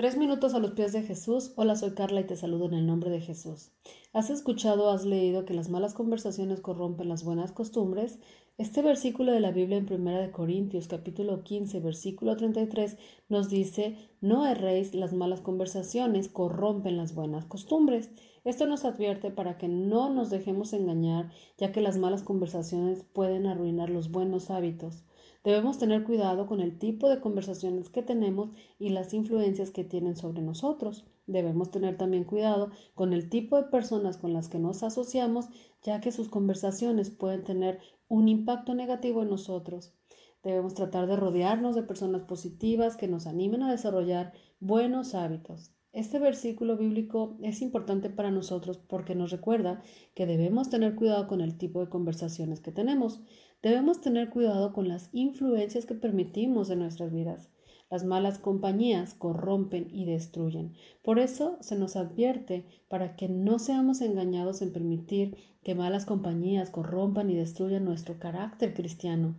Tres minutos a los pies de Jesús. Hola, soy Carla y te saludo en el nombre de Jesús. ¿Has escuchado has leído que las malas conversaciones corrompen las buenas costumbres? Este versículo de la Biblia en 1 Corintios capítulo 15 versículo 33 nos dice, no erréis, las malas conversaciones corrompen las buenas costumbres. Esto nos advierte para que no nos dejemos engañar, ya que las malas conversaciones pueden arruinar los buenos hábitos. Debemos tener cuidado con el tipo de conversaciones que tenemos y las influencias que tienen sobre nosotros. Debemos tener también cuidado con el tipo de personas con las que nos asociamos, ya que sus conversaciones pueden tener un impacto negativo en nosotros. Debemos tratar de rodearnos de personas positivas que nos animen a desarrollar buenos hábitos. Este versículo bíblico es importante para nosotros porque nos recuerda que debemos tener cuidado con el tipo de conversaciones que tenemos. Debemos tener cuidado con las influencias que permitimos en nuestras vidas. Las malas compañías corrompen y destruyen. Por eso se nos advierte para que no seamos engañados en permitir que malas compañías corrompan y destruyan nuestro carácter cristiano.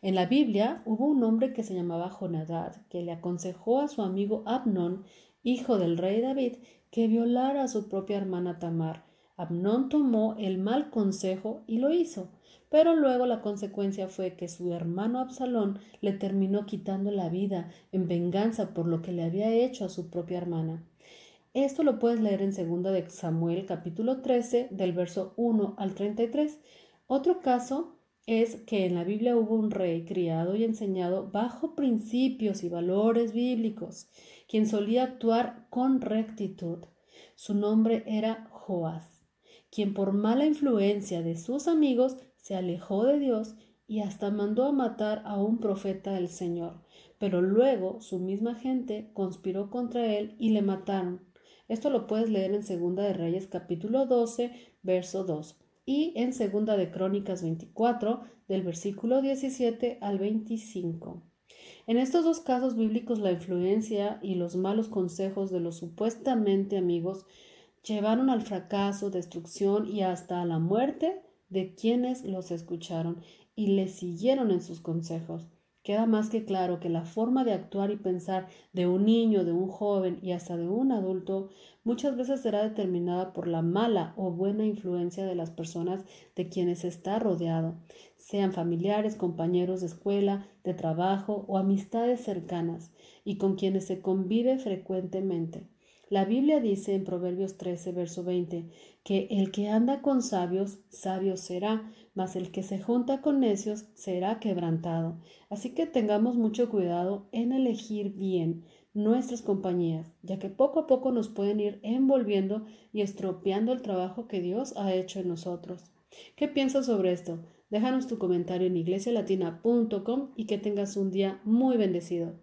En la Biblia hubo un hombre que se llamaba Jonadad, que le aconsejó a su amigo Abnón hijo del rey David, que violara a su propia hermana Tamar. Abnón tomó el mal consejo y lo hizo, pero luego la consecuencia fue que su hermano Absalón le terminó quitando la vida en venganza por lo que le había hecho a su propia hermana. Esto lo puedes leer en 2 de Samuel capítulo 13 del verso 1 al 33. Otro caso es que en la Biblia hubo un rey criado y enseñado bajo principios y valores bíblicos, quien solía actuar con rectitud. Su nombre era Joás, quien por mala influencia de sus amigos se alejó de Dios y hasta mandó a matar a un profeta del Señor. Pero luego su misma gente conspiró contra él y le mataron. Esto lo puedes leer en Segunda de Reyes capítulo 12, verso 2 y en Segunda de Crónicas 24 del versículo 17 al 25. En estos dos casos bíblicos la influencia y los malos consejos de los supuestamente amigos llevaron al fracaso, destrucción y hasta a la muerte de quienes los escucharon y les siguieron en sus consejos. Queda más que claro que la forma de actuar y pensar de un niño, de un joven y hasta de un adulto muchas veces será determinada por la mala o buena influencia de las personas de quienes está rodeado, sean familiares, compañeros de escuela, de trabajo o amistades cercanas y con quienes se convive frecuentemente. La Biblia dice en Proverbios 13, verso 20, que el que anda con sabios, sabio será, mas el que se junta con necios será quebrantado. Así que tengamos mucho cuidado en elegir bien nuestras compañías, ya que poco a poco nos pueden ir envolviendo y estropeando el trabajo que Dios ha hecho en nosotros. ¿Qué piensas sobre esto? Déjanos tu comentario en iglesialatina.com y que tengas un día muy bendecido.